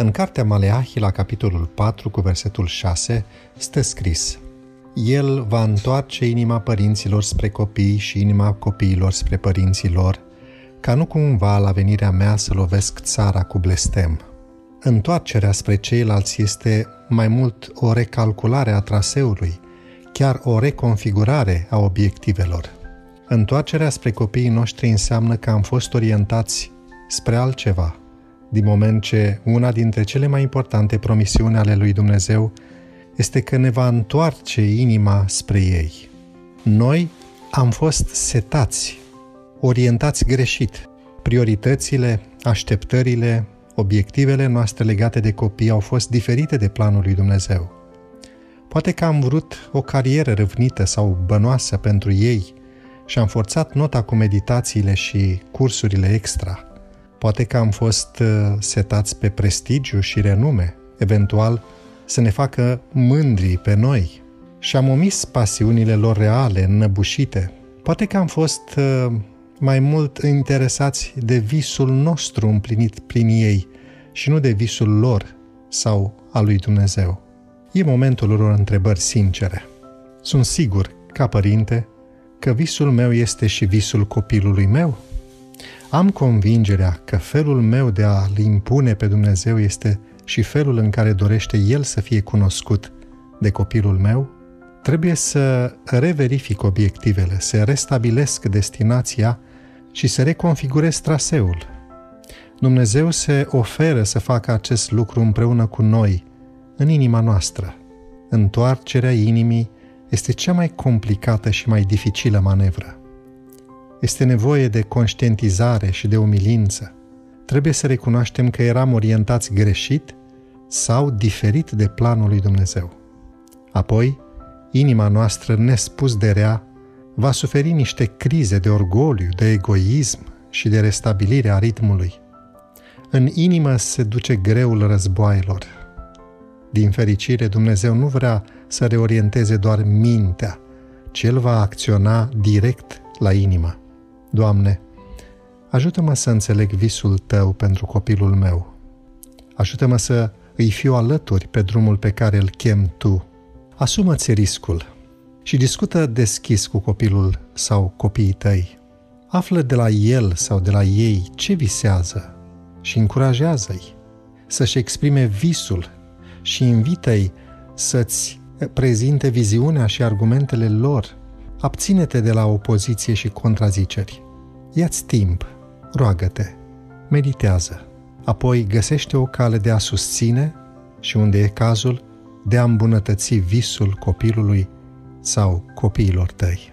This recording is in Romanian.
În cartea Maleahi, la capitolul 4, cu versetul 6, stă scris El va întoarce inima părinților spre copii și inima copiilor spre părinților, ca nu cumva la venirea mea să lovesc țara cu blestem. Întoarcerea spre ceilalți este mai mult o recalculare a traseului, chiar o reconfigurare a obiectivelor. Întoarcerea spre copiii noștri înseamnă că am fost orientați spre altceva, din moment ce una dintre cele mai importante promisiuni ale lui Dumnezeu este că ne va întoarce inima spre ei. Noi am fost setați, orientați greșit. Prioritățile, așteptările, obiectivele noastre legate de copii au fost diferite de planul lui Dumnezeu. Poate că am vrut o carieră râvnită sau bănoasă pentru ei și am forțat nota cu meditațiile și cursurile extra – Poate că am fost uh, setați pe prestigiu și renume, eventual să ne facă mândri pe noi și am omis pasiunile lor reale, înnăbușite. Poate că am fost uh, mai mult interesați de visul nostru împlinit prin ei și nu de visul lor sau al lui Dumnezeu. E momentul lor întrebări sincere. Sunt sigur, ca părinte, că visul meu este și visul copilului meu – am convingerea că felul meu de a-L impune pe Dumnezeu este și felul în care dorește El să fie cunoscut de copilul meu, trebuie să reverific obiectivele, să restabilesc destinația și să reconfigurez traseul. Dumnezeu se oferă să facă acest lucru împreună cu noi, în inima noastră. Întoarcerea inimii este cea mai complicată și mai dificilă manevră. Este nevoie de conștientizare și de umilință. Trebuie să recunoaștem că eram orientați greșit sau diferit de planul lui Dumnezeu. Apoi, inima noastră nespus de rea va suferi niște crize de orgoliu, de egoism și de restabilire a ritmului. În inimă se duce greul războaielor. Din fericire, Dumnezeu nu vrea să reorienteze doar mintea, ci El va acționa direct la inimă. Doamne, ajută-mă să înțeleg visul Tău pentru copilul meu. Ajută-mă să îi fiu alături pe drumul pe care îl chem Tu. Asumă-ți riscul și discută deschis cu copilul sau copiii tăi. Află de la el sau de la ei ce visează și încurajează-i să-și exprime visul și invită-i să-ți prezinte viziunea și argumentele lor Abține-te de la opoziție și contraziceri. Ia-ți timp, roagă-te, meditează. Apoi găsește o cale de a susține și, unde e cazul, de a îmbunătăți visul copilului sau copiilor tăi.